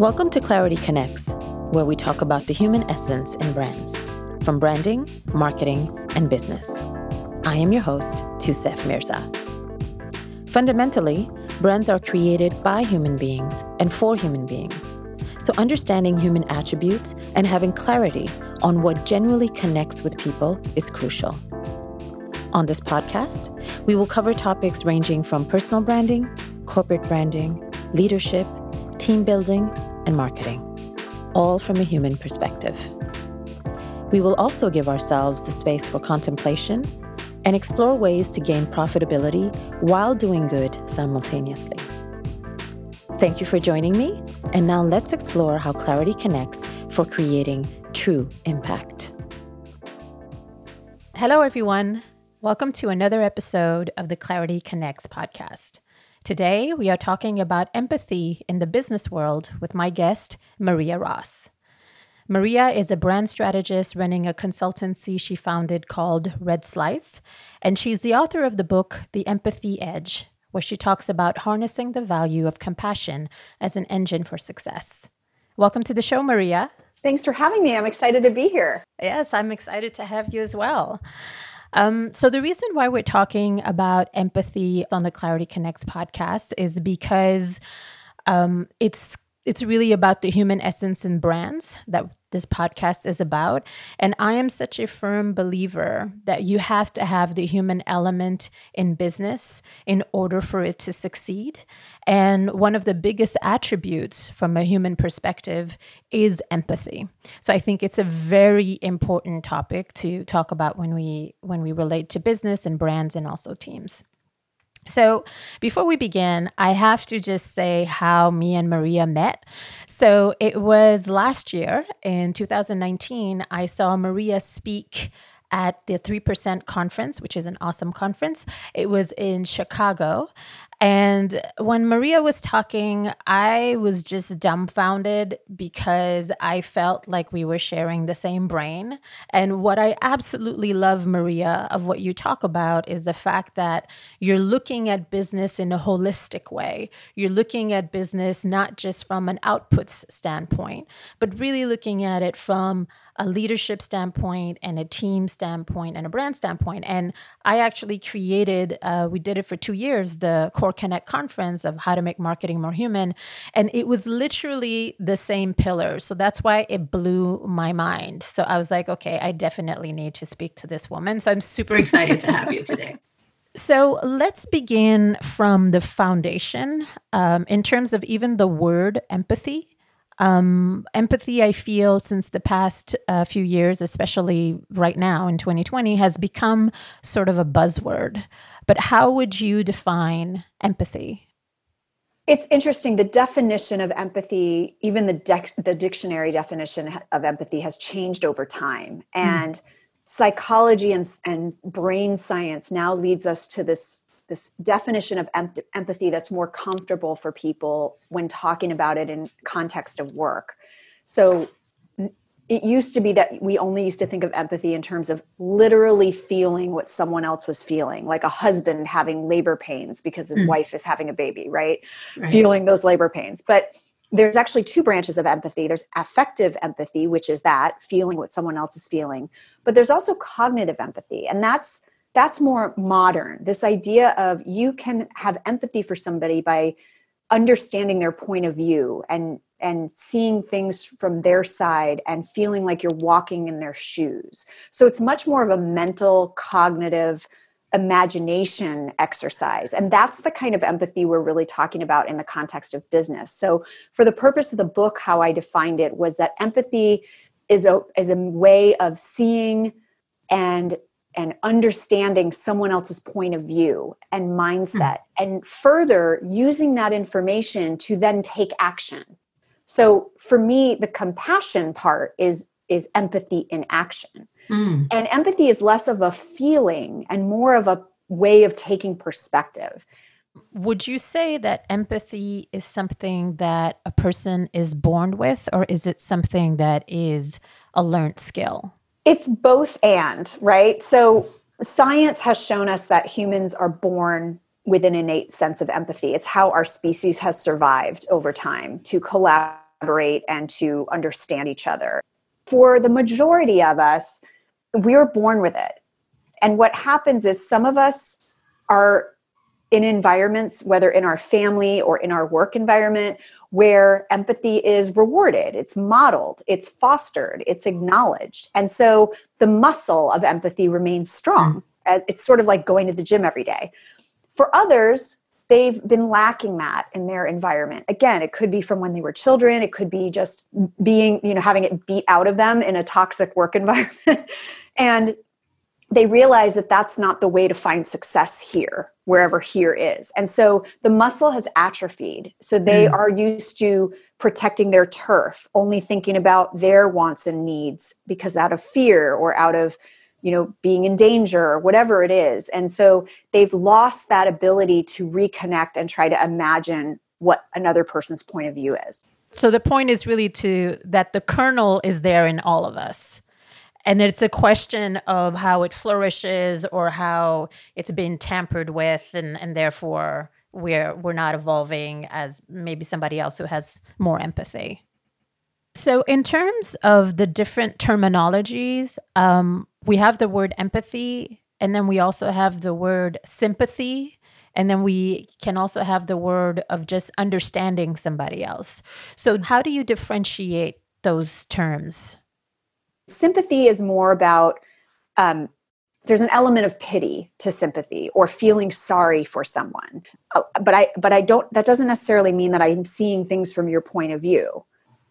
Welcome to Clarity Connects, where we talk about the human essence in brands, from branding, marketing, and business. I am your host, Tusef Mirza. Fundamentally, brands are created by human beings and for human beings. So, understanding human attributes and having clarity on what genuinely connects with people is crucial. On this podcast, we will cover topics ranging from personal branding, corporate branding, leadership, team building, and marketing, all from a human perspective. We will also give ourselves the space for contemplation and explore ways to gain profitability while doing good simultaneously. Thank you for joining me, and now let's explore how clarity connects for creating true impact. Hello, everyone. Welcome to another episode of the Clarity Connects podcast. Today, we are talking about empathy in the business world with my guest, Maria Ross. Maria is a brand strategist running a consultancy she founded called Red Slice, and she's the author of the book, The Empathy Edge, where she talks about harnessing the value of compassion as an engine for success. Welcome to the show, Maria. Thanks for having me. I'm excited to be here. Yes, I'm excited to have you as well. Um, so, the reason why we're talking about empathy on the Clarity Connects podcast is because um, it's it's really about the human essence in brands that this podcast is about. And I am such a firm believer that you have to have the human element in business in order for it to succeed. And one of the biggest attributes from a human perspective is empathy. So I think it's a very important topic to talk about when we when we relate to business and brands and also teams. So, before we begin, I have to just say how me and Maria met. So, it was last year in 2019, I saw Maria speak at the 3% conference, which is an awesome conference. It was in Chicago. And when Maria was talking, I was just dumbfounded because I felt like we were sharing the same brain. And what I absolutely love, Maria, of what you talk about is the fact that you're looking at business in a holistic way. You're looking at business not just from an outputs standpoint, but really looking at it from a leadership standpoint and a team standpoint and a brand standpoint. And I actually created, uh, we did it for two years, the Core Connect conference of how to make marketing more human. And it was literally the same pillars. So that's why it blew my mind. So I was like, okay, I definitely need to speak to this woman. So I'm super excited to have you today. So let's begin from the foundation um, in terms of even the word empathy. Um, empathy, I feel, since the past uh, few years, especially right now in 2020, has become sort of a buzzword. But how would you define empathy? It's interesting. The definition of empathy, even the, the dictionary definition of empathy, has changed over time. Hmm. And mm. psychology and, and brain science now leads us to this this definition of em- empathy that's more comfortable for people when talking about it in context of work so it used to be that we only used to think of empathy in terms of literally feeling what someone else was feeling like a husband having labor pains because his mm. wife is having a baby right? right feeling those labor pains but there's actually two branches of empathy there's affective empathy which is that feeling what someone else is feeling but there's also cognitive empathy and that's that's more modern. This idea of you can have empathy for somebody by understanding their point of view and and seeing things from their side and feeling like you're walking in their shoes. So it's much more of a mental cognitive imagination exercise. And that's the kind of empathy we're really talking about in the context of business. So for the purpose of the book how i defined it was that empathy is a is a way of seeing and and understanding someone else's point of view and mindset mm-hmm. and further using that information to then take action so for me the compassion part is is empathy in action mm. and empathy is less of a feeling and more of a way of taking perspective would you say that empathy is something that a person is born with or is it something that is a learned skill it's both and, right? So science has shown us that humans are born with an innate sense of empathy. It's how our species has survived over time to collaborate and to understand each other. For the majority of us, we're born with it. And what happens is some of us are in environments, whether in our family or in our work environment, where empathy is rewarded, it's modeled, it's fostered, it's acknowledged. And so the muscle of empathy remains strong. Mm. It's sort of like going to the gym every day. For others, they've been lacking that in their environment. Again, it could be from when they were children, it could be just being, you know, having it beat out of them in a toxic work environment. and they realize that that's not the way to find success here, wherever here is. And so the muscle has atrophied. So they mm. are used to protecting their turf, only thinking about their wants and needs because out of fear or out of you know being in danger or whatever it is and so they've lost that ability to reconnect and try to imagine what another person's point of view is so the point is really to that the kernel is there in all of us and it's a question of how it flourishes or how it's been tampered with and, and therefore we're we're not evolving as maybe somebody else who has more empathy. So in terms of the different terminologies um, we have the word empathy and then we also have the word sympathy and then we can also have the word of just understanding somebody else. So how do you differentiate those terms sympathy is more about um, there's an element of pity to sympathy or feeling sorry for someone. Uh, but i but i don't that doesn't necessarily mean that i'm seeing things from your point of view.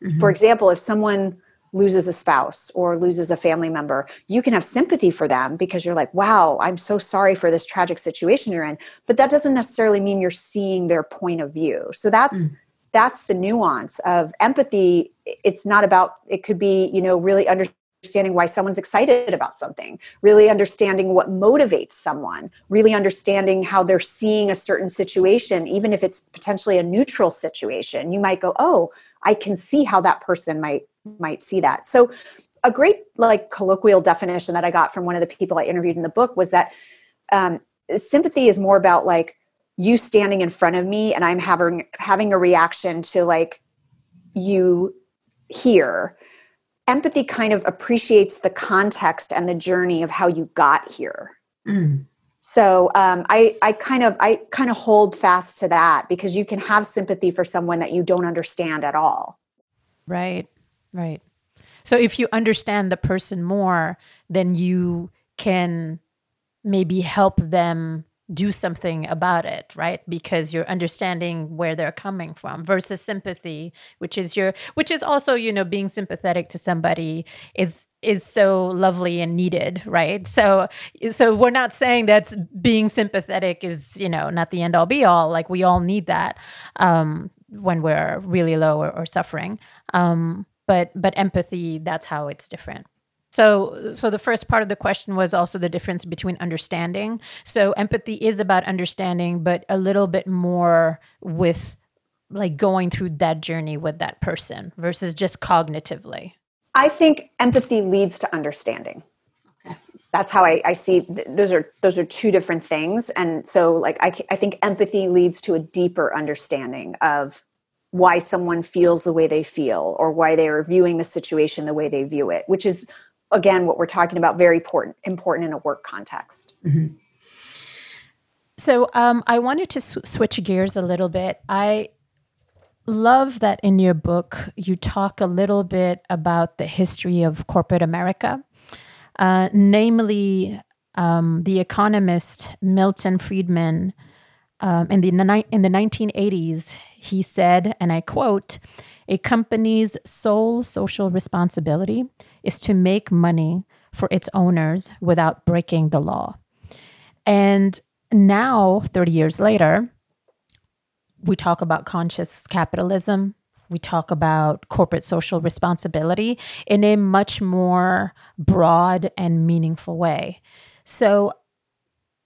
Mm-hmm. for example if someone loses a spouse or loses a family member you can have sympathy for them because you're like wow i'm so sorry for this tragic situation you're in. But that doesn't necessarily mean you're seeing their point of view. So that's mm. that's the nuance of empathy. It's not about it could be you know really under understanding why someone's excited about something, really understanding what motivates someone, really understanding how they're seeing a certain situation, even if it's potentially a neutral situation. You might go, "Oh, I can see how that person might might see that." So, a great like colloquial definition that I got from one of the people I interviewed in the book was that um, sympathy is more about like you standing in front of me and I'm having having a reaction to like you here empathy kind of appreciates the context and the journey of how you got here. Mm. So um, I, I kind of I kind of hold fast to that because you can have sympathy for someone that you don't understand at all. Right, right. So if you understand the person more, then you can maybe help them do something about it, right? Because you're understanding where they're coming from versus sympathy, which is your which is also, you know, being sympathetic to somebody is is so lovely and needed, right? So so we're not saying that being sympathetic is, you know, not the end all be all. Like we all need that um when we're really low or, or suffering. Um but but empathy, that's how it's different. So, so the first part of the question was also the difference between understanding. So, empathy is about understanding, but a little bit more with like going through that journey with that person versus just cognitively. I think empathy leads to understanding. Okay. That's how I, I see th- those are those are two different things, and so like I, I think empathy leads to a deeper understanding of why someone feels the way they feel or why they are viewing the situation the way they view it, which is again what we're talking about very important important in a work context mm-hmm. so um, i wanted to sw- switch gears a little bit i love that in your book you talk a little bit about the history of corporate america uh, namely um, the economist milton friedman um, in the in the 1980s he said and i quote a company's sole social responsibility is to make money for its owners without breaking the law. And now, 30 years later, we talk about conscious capitalism. We talk about corporate social responsibility in a much more broad and meaningful way. So,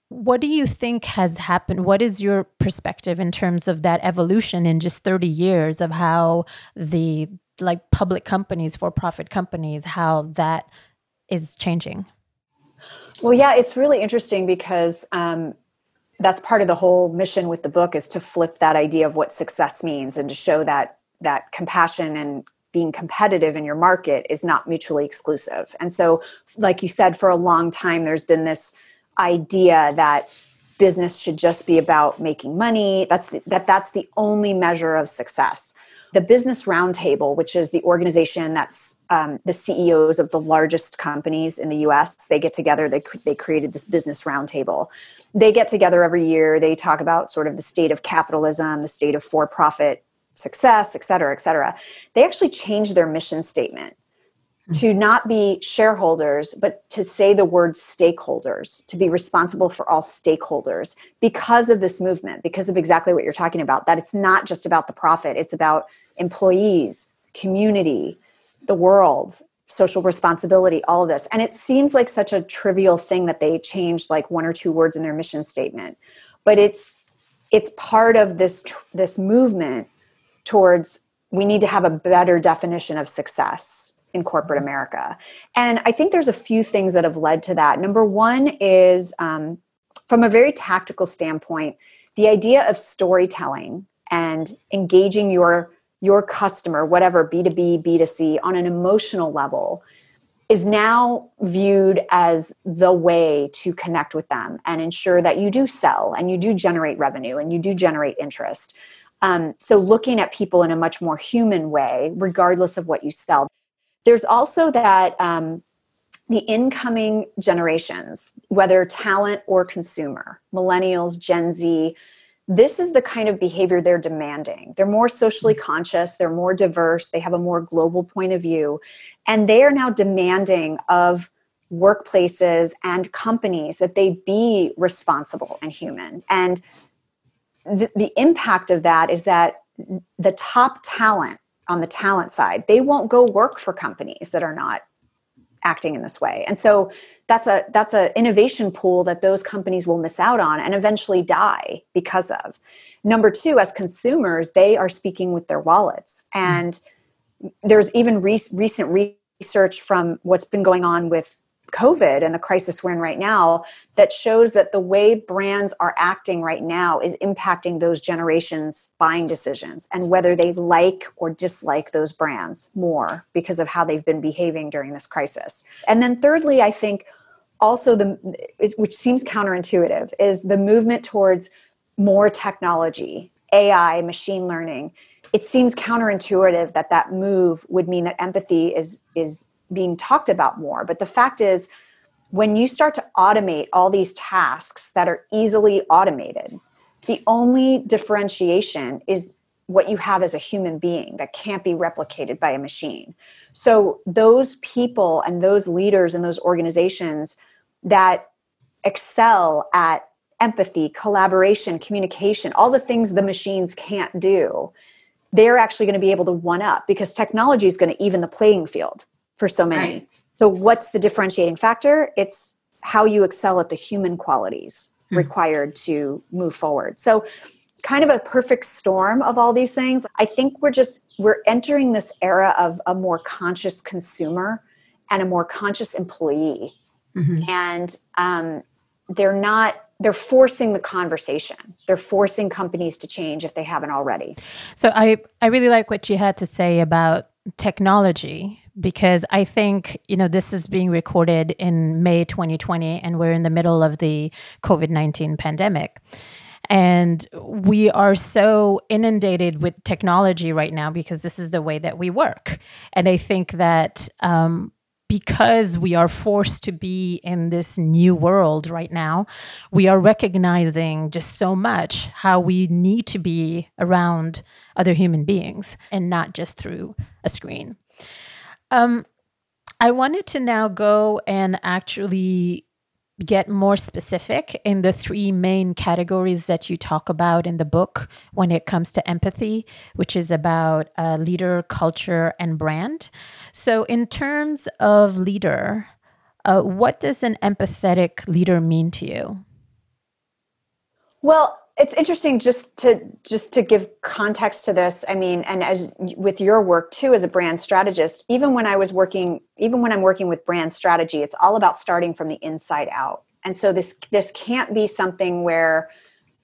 what do you think has happened? What is your perspective in terms of that evolution in just 30 years of how the like public companies, for profit companies, how that is changing? Well, yeah, it's really interesting because um, that's part of the whole mission with the book is to flip that idea of what success means and to show that that compassion and being competitive in your market is not mutually exclusive. And so, like you said, for a long time, there's been this idea that business should just be about making money. That's the, that that's the only measure of success. The Business Roundtable, which is the organization that's um, the CEOs of the largest companies in the U.S., they get together. They they created this Business Roundtable. They get together every year. They talk about sort of the state of capitalism, the state of for-profit success, et cetera, et cetera. They actually changed their mission statement mm-hmm. to not be shareholders, but to say the word stakeholders, to be responsible for all stakeholders because of this movement, because of exactly what you're talking about, that it's not just about the profit, it's about employees, community, the world, social responsibility, all of this. And it seems like such a trivial thing that they changed like one or two words in their mission statement. But it's it's part of this this movement towards we need to have a better definition of success in corporate mm-hmm. America. And I think there's a few things that have led to that. Number one is um, from a very tactical standpoint, the idea of storytelling and engaging your your customer, whatever B2B, B2C, on an emotional level is now viewed as the way to connect with them and ensure that you do sell and you do generate revenue and you do generate interest. Um, so, looking at people in a much more human way, regardless of what you sell. There's also that um, the incoming generations, whether talent or consumer, millennials, Gen Z, this is the kind of behavior they're demanding. They're more socially mm-hmm. conscious, they're more diverse, they have a more global point of view, and they are now demanding of workplaces and companies that they be responsible and human. And the, the impact of that is that the top talent on the talent side they won't go work for companies that are not acting in this way and so that's a that's an innovation pool that those companies will miss out on and eventually die because of. Number two as consumers they are speaking with their wallets. Hmm. And there's even re- recent research from what's been going on with COVID and the crisis we're in right now that shows that the way brands are acting right now is impacting those generations' buying decisions and whether they like or dislike those brands more because of how they've been behaving during this crisis. And then, thirdly, I think also the which seems counterintuitive is the movement towards more technology, AI, machine learning. It seems counterintuitive that that move would mean that empathy is is being talked about more. But the fact is, when you start to automate all these tasks that are easily automated, the only differentiation is what you have as a human being that can't be replicated by a machine. So, those people and those leaders and those organizations that excel at empathy, collaboration, communication, all the things the machines can't do, they're actually going to be able to one up because technology is going to even the playing field for so many. Right. So, what's the differentiating factor? It's how you excel at the human qualities hmm. required to move forward. So, kind of a perfect storm of all these things. I think we're just we're entering this era of a more conscious consumer and a more conscious employee, mm-hmm. and um, they're not they're forcing the conversation they're forcing companies to change if they haven't already so i i really like what you had to say about technology because I think, you know, this is being recorded in May 2020 and we're in the middle of the COVID 19 pandemic. And we are so inundated with technology right now because this is the way that we work. And I think that um, because we are forced to be in this new world right now, we are recognizing just so much how we need to be around other human beings and not just through a screen. Um, I wanted to now go and actually get more specific in the three main categories that you talk about in the book when it comes to empathy, which is about uh, leader, culture, and brand. So, in terms of leader, uh, what does an empathetic leader mean to you? Well, it's interesting just to just to give context to this i mean and as with your work too as a brand strategist even when i was working even when i'm working with brand strategy it's all about starting from the inside out and so this this can't be something where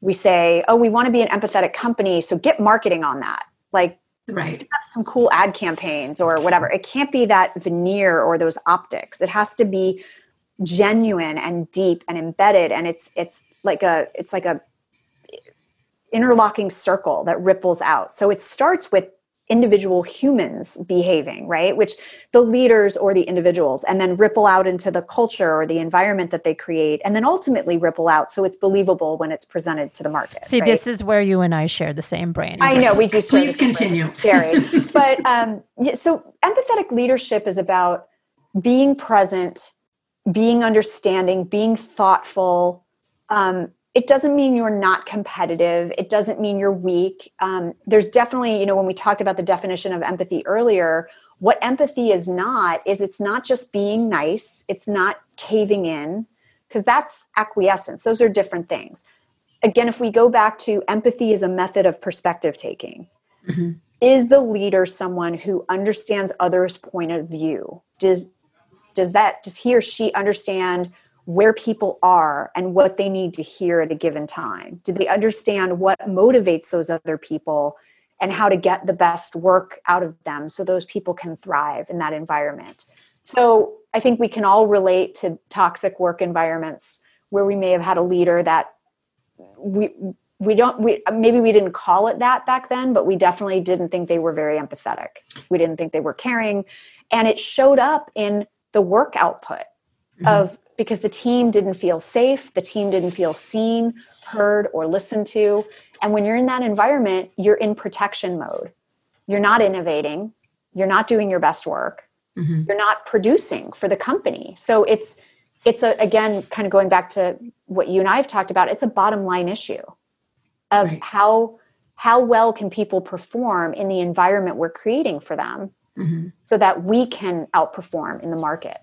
we say oh we want to be an empathetic company so get marketing on that like right. some cool ad campaigns or whatever. It can't be that veneer or those optics. It has to be genuine and deep and embedded and it's it's like a it's like a interlocking circle that ripples out. So it starts with individual humans behaving, right? Which the leaders or the individuals, and then ripple out into the culture or the environment that they create, and then ultimately ripple out so it's believable when it's presented to the market. See, right? this is where you and I share the same brain. I know we do. Please continue. Scary, but um, yeah, so empathetic leadership is about being present, being understanding, being thoughtful. Um, it doesn't mean you're not competitive. It doesn't mean you're weak. Um, there's definitely you know when we talked about the definition of empathy earlier what empathy is not is it's not just being nice. It's not caving in because that's acquiescence. Those are different things. Again if we go back to empathy is a method of perspective taking. Mm-hmm. is the leader someone who understands others point of view? Does does that does he or she understand where people are and what they need to hear at a given time? Do they understand what motivates those other people and how to get the best work out of them so those people can thrive in that environment? So I think we can all relate to toxic work environments where we may have had a leader that we we don't we maybe we didn't call it that back then but we definitely didn't think they were very empathetic we didn't think they were caring and it showed up in the work output mm-hmm. of because the team didn't feel safe, the team didn't feel seen, heard, or listened to. And when you're in that environment, you're in protection mode. You're not innovating, you're not doing your best work, mm-hmm. you're not producing for the company. So it's it's a again kind of going back to what you and I have talked about, it's a bottom line issue of right. how how well can people perform in the environment we're creating for them mm-hmm. so that we can outperform in the market.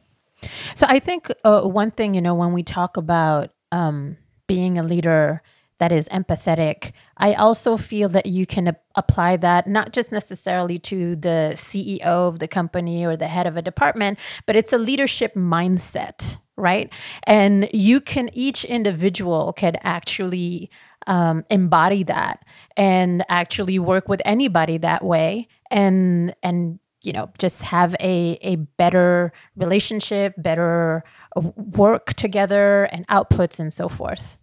So I think uh, one thing, you know, when we talk about um, being a leader that is empathetic, I also feel that you can a- apply that not just necessarily to the CEO of the company or the head of a department, but it's a leadership mindset, right? And you can, each individual can actually um, embody that and actually work with anybody that way and and you know just have a a better relationship better uh, work together and outputs and so forth.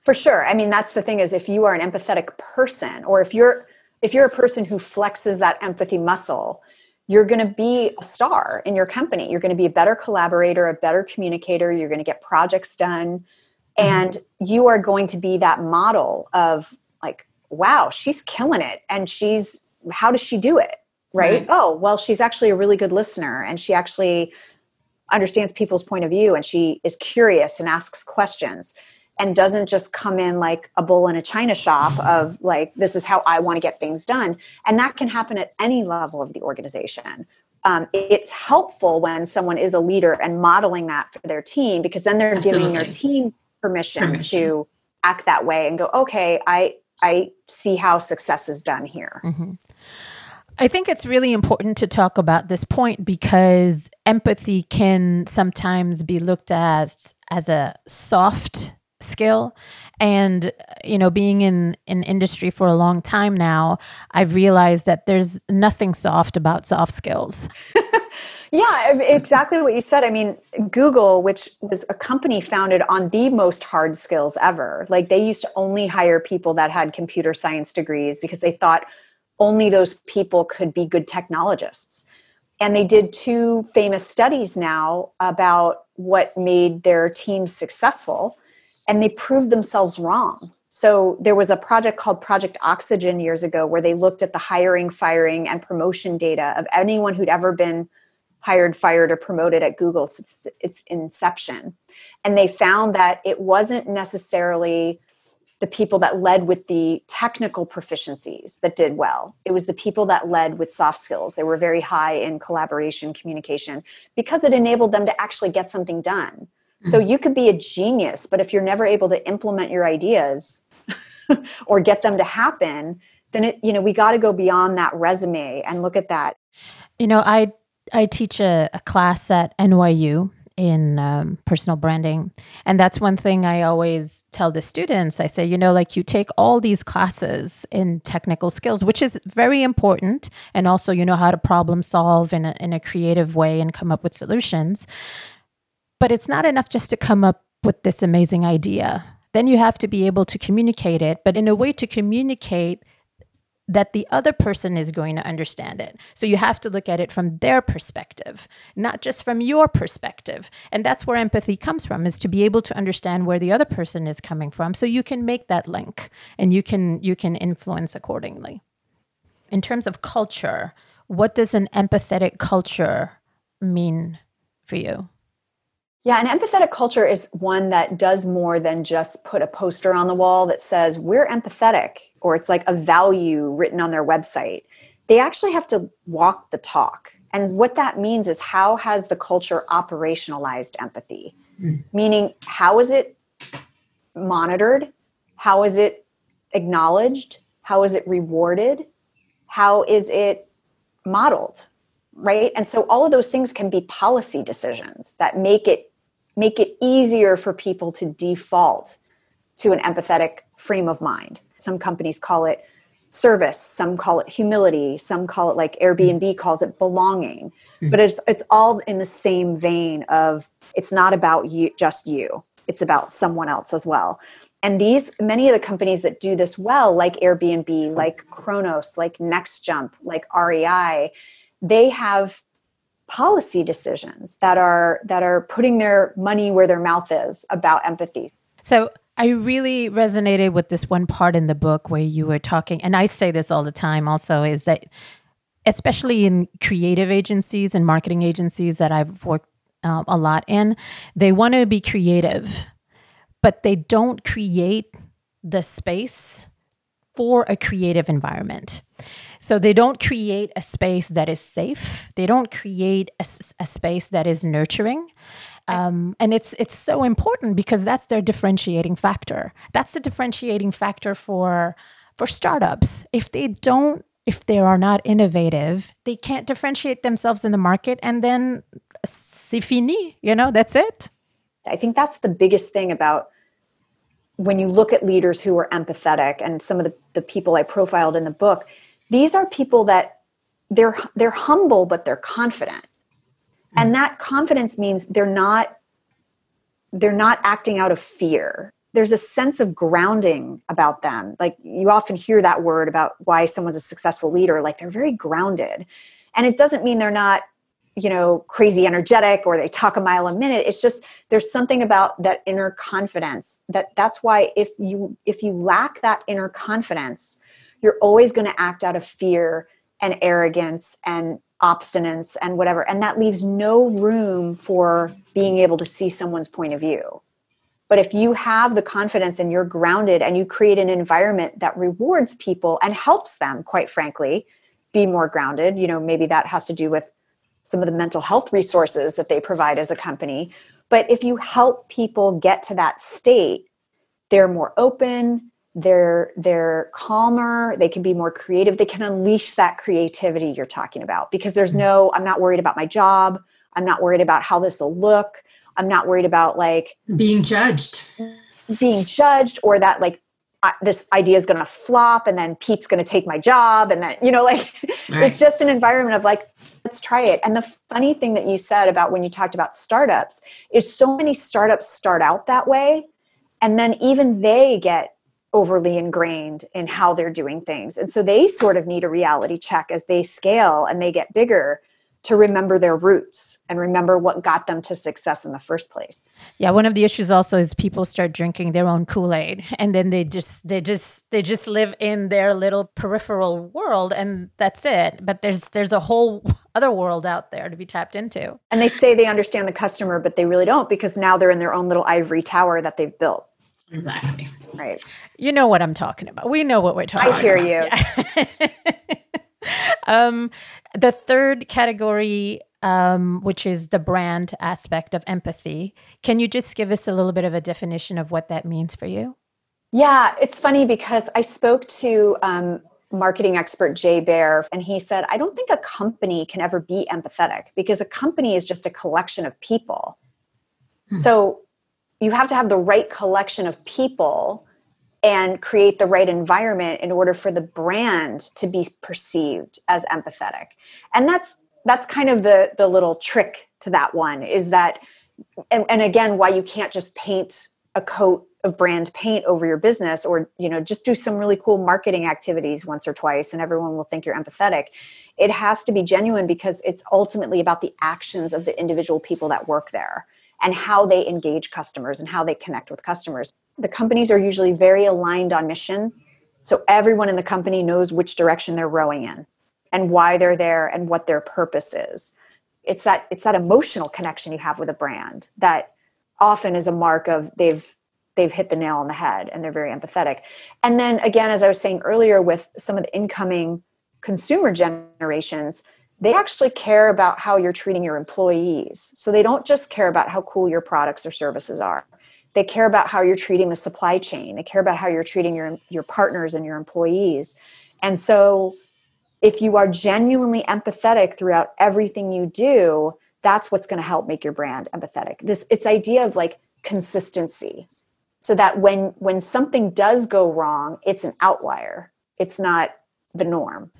For sure. I mean that's the thing is if you are an empathetic person or if you're if you're a person who flexes that empathy muscle you're going to be a star in your company. You're going to be a better collaborator a better communicator. You're going to get projects done. Mm-hmm. and you are going to be that model of like wow she's killing it and she's how does she do it right? right? Oh, well, she's actually a really good listener and she actually understands people's point of view and she is curious and asks questions and doesn't just come in like a bull in a china shop of like this is how i want to get things done and that can happen at any level of the organization um, it's helpful when someone is a leader and modeling that for their team because then they're Absolutely. giving their team permission, permission, to act that way and go okay i i see how success is done here mm-hmm. I think it's really important to talk about this point because empathy can sometimes be looked at as a soft skill. And you know being in in industry for a long time now i've realized that there's nothing soft about soft skills. Yeah exactly what you said. I mean google which was a company founded on the most hard skills ever like they used to only hire people that had computer science degrees because they thought only those people could be good technologists. And they did two famous studies now about what made their teams successful, and they proved themselves wrong. So there was a project called Project Oxygen years ago where they looked at the hiring, firing, and promotion data of anyone who'd ever been hired, fired, or promoted at Google since its inception. And they found that it wasn't necessarily the people that led with the technical proficiencies that did well. It was the people that led with soft skills. They were very high in collaboration, communication, because it enabled them to actually get something done. Mm-hmm. So you could be a genius, but if you're never able to implement your ideas or get them to happen, then it, you know, we got to go beyond that resume and look at that. You know, I I teach a, a class at NYU in um, personal branding. And that's one thing I always tell the students. I say, you know, like you take all these classes in technical skills, which is very important. And also, you know how to problem solve in a, in a creative way and come up with solutions. But it's not enough just to come up with this amazing idea. Then you have to be able to communicate it, but in a way to communicate that the other person is going to understand it. So you have to look at it from their perspective, not just from your perspective. And that's where empathy comes from is to be able to understand where the other person is coming from so you can make that link and you can you can influence accordingly. In terms of culture, what does an empathetic culture mean for you? Yeah, an empathetic culture is one that does more than just put a poster on the wall that says, we're empathetic, or it's like a value written on their website. They actually have to walk the talk. And what that means is how has the culture operationalized empathy? Mm. Meaning, how is it monitored? How is it acknowledged? How is it rewarded? How is it modeled? Right? And so all of those things can be policy decisions that make it make it easier for people to default to an empathetic frame of mind. Some companies call it service, some call it humility, some call it like Airbnb calls it belonging. Mm-hmm. But it's it's all in the same vein of it's not about you just you. It's about someone else as well. And these many of the companies that do this well like Airbnb, like Kronos, like NextJump, like REI, they have policy decisions that are that are putting their money where their mouth is about empathy. So I really resonated with this one part in the book where you were talking, and I say this all the time also, is that especially in creative agencies and marketing agencies that I've worked um, a lot in, they want to be creative, but they don't create the space for a creative environment. So they don't create a space that is safe. They don't create a, a space that is nurturing. Um, and it's it's so important because that's their differentiating factor. That's the differentiating factor for for startups. If they don't, if they are not innovative, they can't differentiate themselves in the market, and then c'est fini. You know, that's it. I think that's the biggest thing about when you look at leaders who are empathetic and some of the, the people I profiled in the book these are people that they're they're humble but they're confident. And mm. that confidence means they're not they're not acting out of fear. There's a sense of grounding about them. Like you often hear that word about why someone's a successful leader like they're very grounded. And it doesn't mean they're not you know crazy energetic or they talk a mile a minute it's just there's something about that inner confidence that that's why if you if you lack that inner confidence you're always going to act out of fear and arrogance and obstinance and whatever. And that leaves no room for being able to see someone's point of view. But if you have the confidence and you're grounded and you create an environment that rewards people and helps them, quite frankly, be more grounded, you know, maybe that has to do with some of the mental health resources that they provide as a company. But if you help people get to that state, they're more open, they're they're calmer they can be more creative they can unleash that creativity you're talking about because there's mm. no i'm not worried about my job i'm not worried about how this will look i'm not worried about like being judged being judged or that like this idea is going to flop and then pete's going to take my job and then you know like right. it's just an environment of like let's try it and the funny thing that you said about when you talked about startups is so many startups start out that way and then even they get overly ingrained in how they're doing things. And so they sort of need a reality check as they scale and they get bigger to remember their roots and remember what got them to success in the first place. Yeah, one of the issues also is people start drinking their own Kool-Aid and then they just they just they just live in their little peripheral world and that's it. But there's there's a whole other world out there to be tapped into. And they say they understand the customer but they really don't because now they're in their own little ivory tower that they've built. Exactly. Right. You know what I'm talking about. We know what we're talking about. I hear about. you. Yeah. um, the third category, um, which is the brand aspect of empathy, can you just give us a little bit of a definition of what that means for you? Yeah, it's funny because I spoke to um, marketing expert Jay Baer, and he said, I don't think a company can ever be empathetic because a company is just a collection of people Hmm. So you have to have the right collection of people and create the right environment in order for the brand to be perceived as empathetic. And that's that's kind of the the little trick to that one is that and, and again why you can't just paint a coat of brand paint over your business or you know just do some really cool marketing activities once or twice and everyone will think you're empathetic it has to be genuine because it's ultimately about the actions of the individual people that work there and how they engage customers and how they connect with customers the companies are usually very aligned on mission so everyone in the company knows which direction they're rowing in and why they're there and what their purpose is it's that it's that emotional connection you have with a brand that often is a mark of they've they've hit the nail on the head and they're very empathetic. And then again, as I was saying earlier, with some of the incoming consumer generations, they actually care about how you're treating your employees. So they don't just care about how cool your products or services are. They care about how you're treating the supply chain. They care about how you're treating your, your partners and your employees. And so if you are genuinely empathetic throughout everything you do, that's what's going to help make your brand empathetic. This it's idea of like consistency so that when when something does go wrong it's an outlier it's not the norm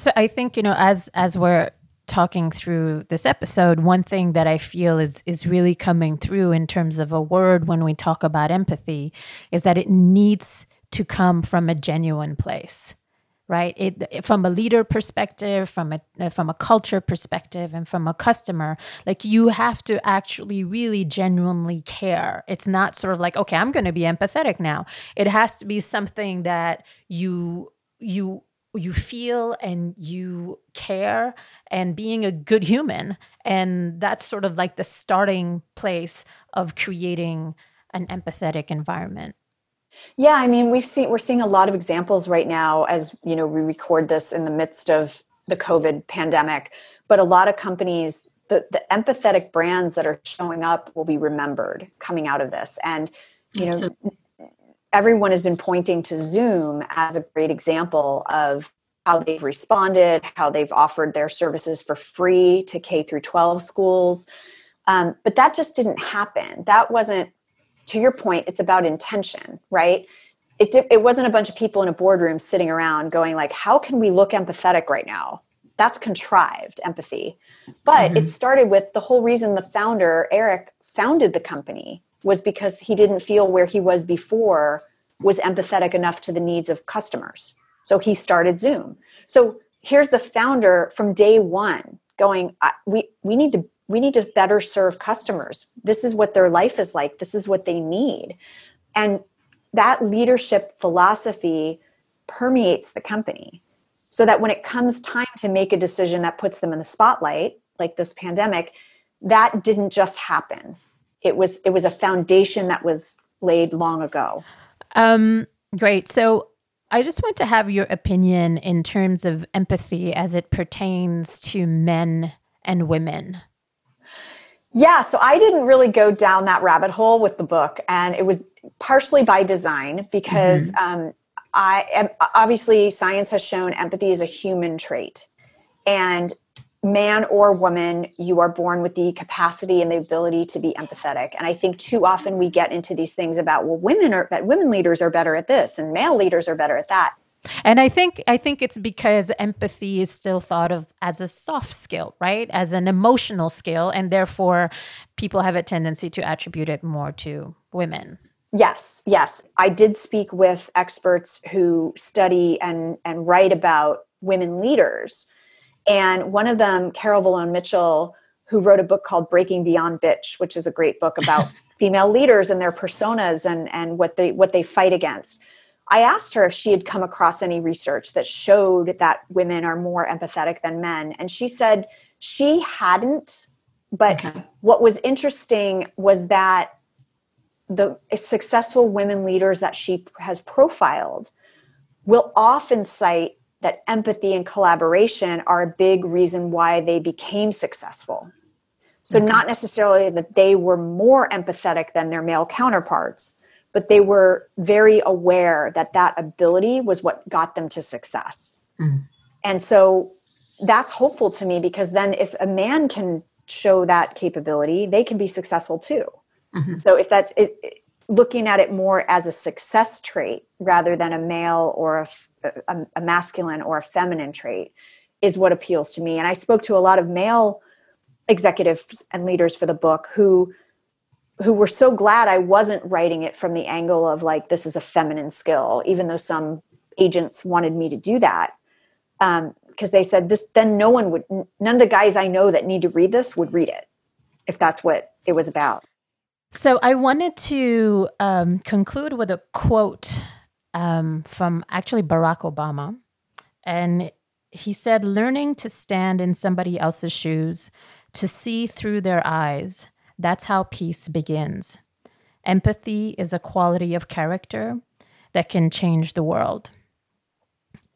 so i think you know as as we're talking through this episode one thing that i feel is is really coming through in terms of a word when we talk about empathy is that it needs to come from a genuine place right? It, from a leader perspective from a from a culture perspective and from a customer like you have to actually really genuinely care. It's not sort of like okay i'm going to be empathetic now. It has to be something that you you you feel and you care and being a good human and that's sort of like the starting place of creating an empathetic environment yeah, I mean, we've seen we're seeing a lot of examples right now as you know we record this in the midst of the COVID pandemic, but a lot of companies the, the empathetic brands that are showing up will be remembered coming out of this. And you know, Absolutely. Everyone has been pointing to Zoom as a great example of how they've responded, how they've offered their services for free to K through 12 schools. Um, but that just didn't happen. That wasn't to your point, it's about intention, right? It, did, it wasn't a bunch of people in a boardroom sitting around going like, how can we look empathetic right now? That's contrived empathy. But mm-hmm. it started with the whole reason the founder, Eric, founded the company was because he didn't feel where he was before was empathetic enough to the needs of customers. So he started Zoom. So here's the founder from day one going, we, we need to we need to better serve customers. This is what their life is like. This is what they need. And that leadership philosophy permeates the company so that when it comes time to make a decision that puts them in the spotlight, like this pandemic, that didn't just happen. It was it was a foundation that was laid long ago. Um, great. So I just want to have your opinion in terms of empathy as it pertains to men and women. Yeah, so I didn't really go down that rabbit hole with the book, and it was partially by design because mm-hmm. um, I am obviously science has shown empathy is a human trait, and man or woman, you are born with the capacity and the ability to be empathetic. And I think too often we get into these things about well, women are women leaders are better at this, and male leaders are better at that. And I think I think it's because empathy is still thought of as a soft skill, right? As an emotional skill and therefore people have a tendency to attribute it more to women. Yes, yes. I did speak with experts who study and and write about women leaders. And one of them, Carol Vallone Mitchell, who wrote a book called Breaking Beyond Bitch, which is a great book about female leaders and their personas and, and what they what they fight against I asked her if she had come across any research that showed that women are more empathetic than men. And she said she hadn't. But okay. what was interesting was that the successful women leaders that she has profiled will often cite that empathy and collaboration are a big reason why they became successful. So, okay. not necessarily that they were more empathetic than their male counterparts, but they were very aware that that ability was what got them to success. Mm. And so that's hopeful to me because then if a man can show that capability, they can be successful too. Mm-hmm. So if that's it, looking at it more as a success trait rather than a male or a, a, a masculine or a feminine trait is what appeals to me. And I spoke to a lot of male executives and leaders for the book who who were so glad I wasn't writing it from the angle of like this is a feminine skill, even though some agents wanted me to do that. Um, because they said this then no one would none of the guys I know that need to read this would read it if that's what it was about. So I wanted to um, conclude with a quote um, from actually Barack Obama. And he said, Learning to stand in somebody else's shoes, to see through their eyes, that's how peace begins. Empathy is a quality of character that can change the world.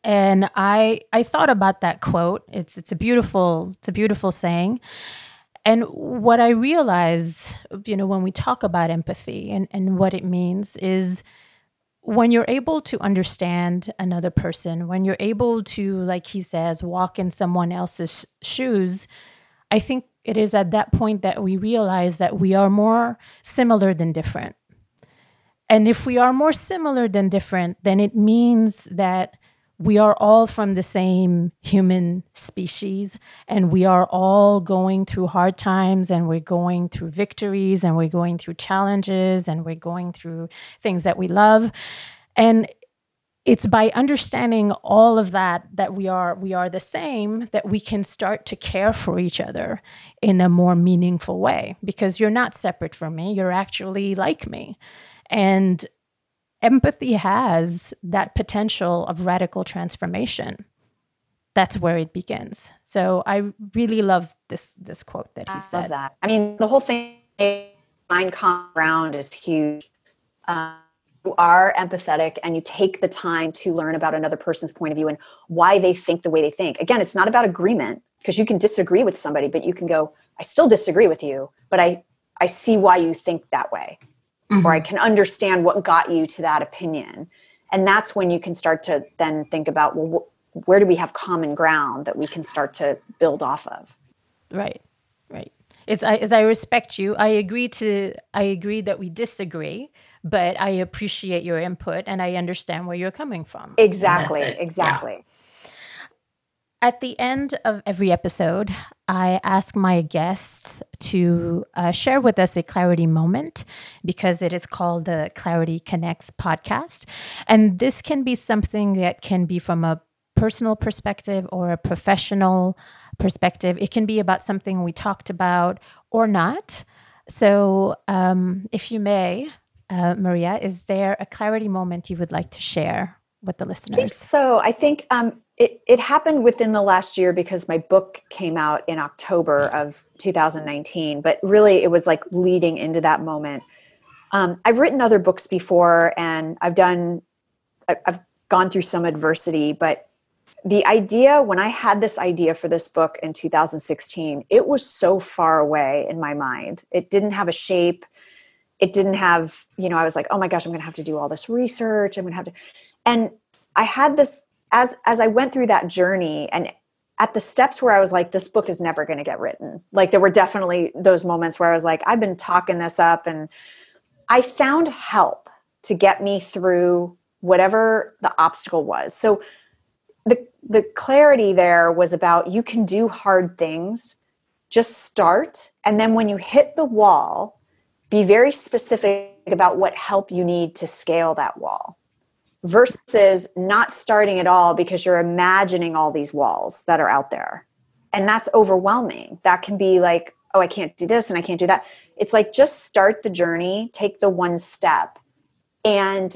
And I I thought about that quote. It's it's a beautiful it's a beautiful saying. And what I realize, you know, when we talk about empathy and, and what it means is when you're able to understand another person, when you're able to, like he says, walk in someone else's shoes, I think it is at that point that we realize that we are more similar than different. And if we are more similar than different, then it means that we are all from the same human species and we are all going through hard times and we're going through victories and we're going through challenges and we're going through things that we love. And it's by understanding all of that that we are we are the same that we can start to care for each other in a more meaningful way because you're not separate from me you're actually like me. And empathy has that potential of radical transformation. That's where it begins. So i really love this this quote that he I said. love that. I mean the whole thing find common ground is huge. Um, you are empathetic and you take the time to learn about another person's point of view and why they think the way they think. Again it's not about agreement because you can disagree with somebody but you can go i still disagree with you but i i see why you think that way mm-hmm. or I can understand what got you to that opinion. And that's when you can start to then think about, well, wh- where do we have common ground that we can start to build off of? Right, right. As I, as I respect you, I agree to I agree that we disagree, but I appreciate your input and I understand where you're coming from. Exactly, exactly. Yeah. At the end of every episode, I ask my guests to uh, share with us a clarity moment because it is called the Clarity Connects podcast. And this can be something that can be from a personal perspective or a professional perspective. It can be about something we talked about or not. So, um, if you may, uh, Maria, is there a clarity moment you would like to share with the listeners? so I think um, it, it happened within the last year because my book came out in October of 2019, but really it was like leading into that moment. Um, I've written other books before and I've done, I've gone through some adversity, but the idea, when I had this idea for this book in 2016, it was so far away in my mind. It didn't have a shape. It didn't have, you know, I was like, oh my gosh, I'm going to have to do all this research. I'm going to have to, and I had this as as I went through that journey and at the steps where I was like, this book is never going to get written. Like there were definitely those moments where I was like, I've been talking this up and I found help to get me through whatever the obstacle was. So the the clarity there was about you can do hard things. Just start and then when you hit the wall, be very specific about what help you need to scale that wall versus not starting at all because you're imagining all these walls that are out there. And that's overwhelming. That can be like, oh, I can't do this and I can't do that. It's like just start the journey, take the one step, and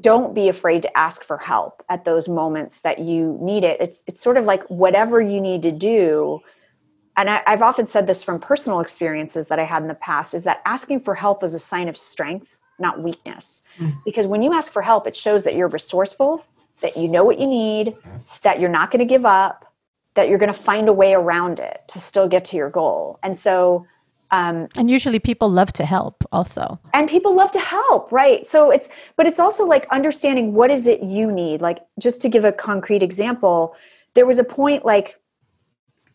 don't be afraid to ask for help at those moments that you need it. It's it's sort of like whatever you need to do. And I, I've often said this from personal experiences that I had in the past is that asking for help is a sign of strength not weakness. Mm. Because when you ask for help, it shows that you're resourceful, that you know what you need, that you're not going to give up, that you're going to find a way around it to still get to your goal. And so, um, and usually people love to help also. And people love to help, right? So it's, but it's also like understanding what is it you need. Like, just to give a concrete example, there was a point like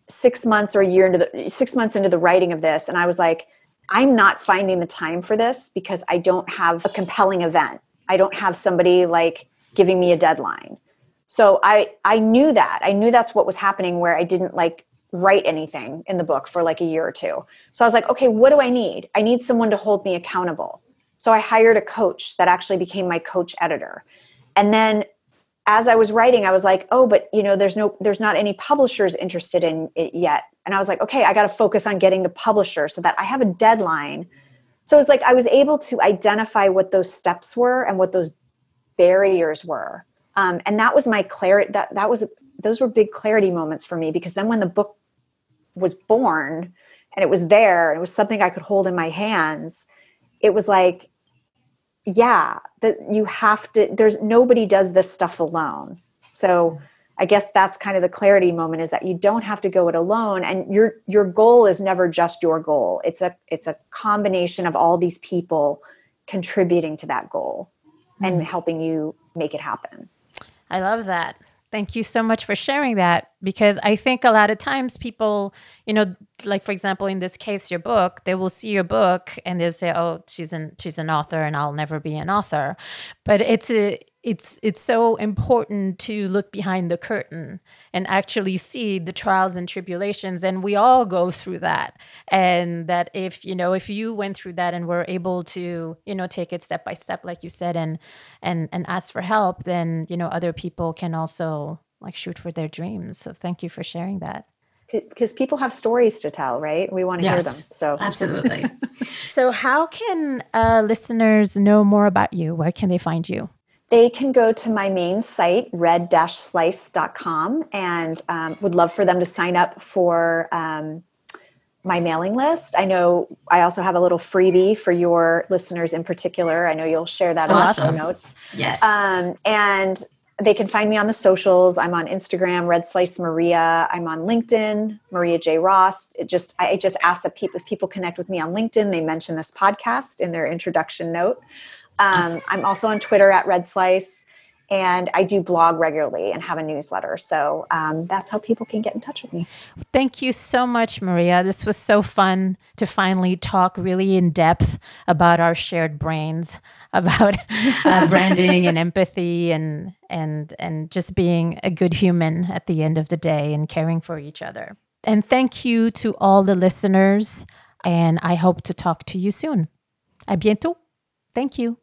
six months or a year into the six months into the writing of this, and I was like, I'm not finding the time for this because I don't have a compelling event. I don't have somebody like giving me a deadline. So I I knew that. I knew that's what was happening where I didn't like write anything in the book for like a year or two. So I was like, okay, what do I need? I need someone to hold me accountable. So I hired a coach that actually became my coach editor. And then as I was writing, I was like, oh, but you know, there's no, there's not any publishers interested in it yet. And I was like, okay, I got to focus on getting the publisher so that I have a deadline. So it's like I was able to identify what those steps were and what those barriers were. Um, and that was my clarity. That that was those were big clarity moments for me because then when the book was born and it was there, and it was something I could hold in my hands. It was like yeah that you have to there's nobody does this stuff alone. So i guess that's kind of the clarity moment is that you don't have to go it alone and your your goal is never just your goal. It's a it's a combination of all these people contributing to that goal mm. and helping you make it happen. I love that. Thank you so much for sharing that because I think a lot of times people, you know, like for example in this case your book, they will see your book and they'll say, "Oh, she's an she's an author and I'll never be an author." But it's a it's it's so important to look behind the curtain and actually see the trials and tribulations and we all go through that and that if you know if you went through that and were able to you know take it step by step like you said and and and ask for help then you know other people can also like shoot for their dreams so thank you for sharing that because people have stories to tell right we want to yes, hear them so absolutely so how can uh, listeners know more about you where can they find you they can go to my main site, red-slice.com, and um, would love for them to sign up for um, my mailing list. I know I also have a little freebie for your listeners in particular. I know you'll share that awesome. in the show notes. Yes. Um, and they can find me on the socials. I'm on Instagram, Red Slice Maria. I'm on LinkedIn, Maria J. Ross. It just I just ask that people if people connect with me on LinkedIn, they mention this podcast in their introduction note. Um, I'm also on Twitter at Red Slice, and I do blog regularly and have a newsletter. So um, that's how people can get in touch with me. Thank you so much, Maria. This was so fun to finally talk really in depth about our shared brains, about uh, branding and empathy, and and and just being a good human at the end of the day and caring for each other. And thank you to all the listeners. And I hope to talk to you soon. À bientôt. Thank you.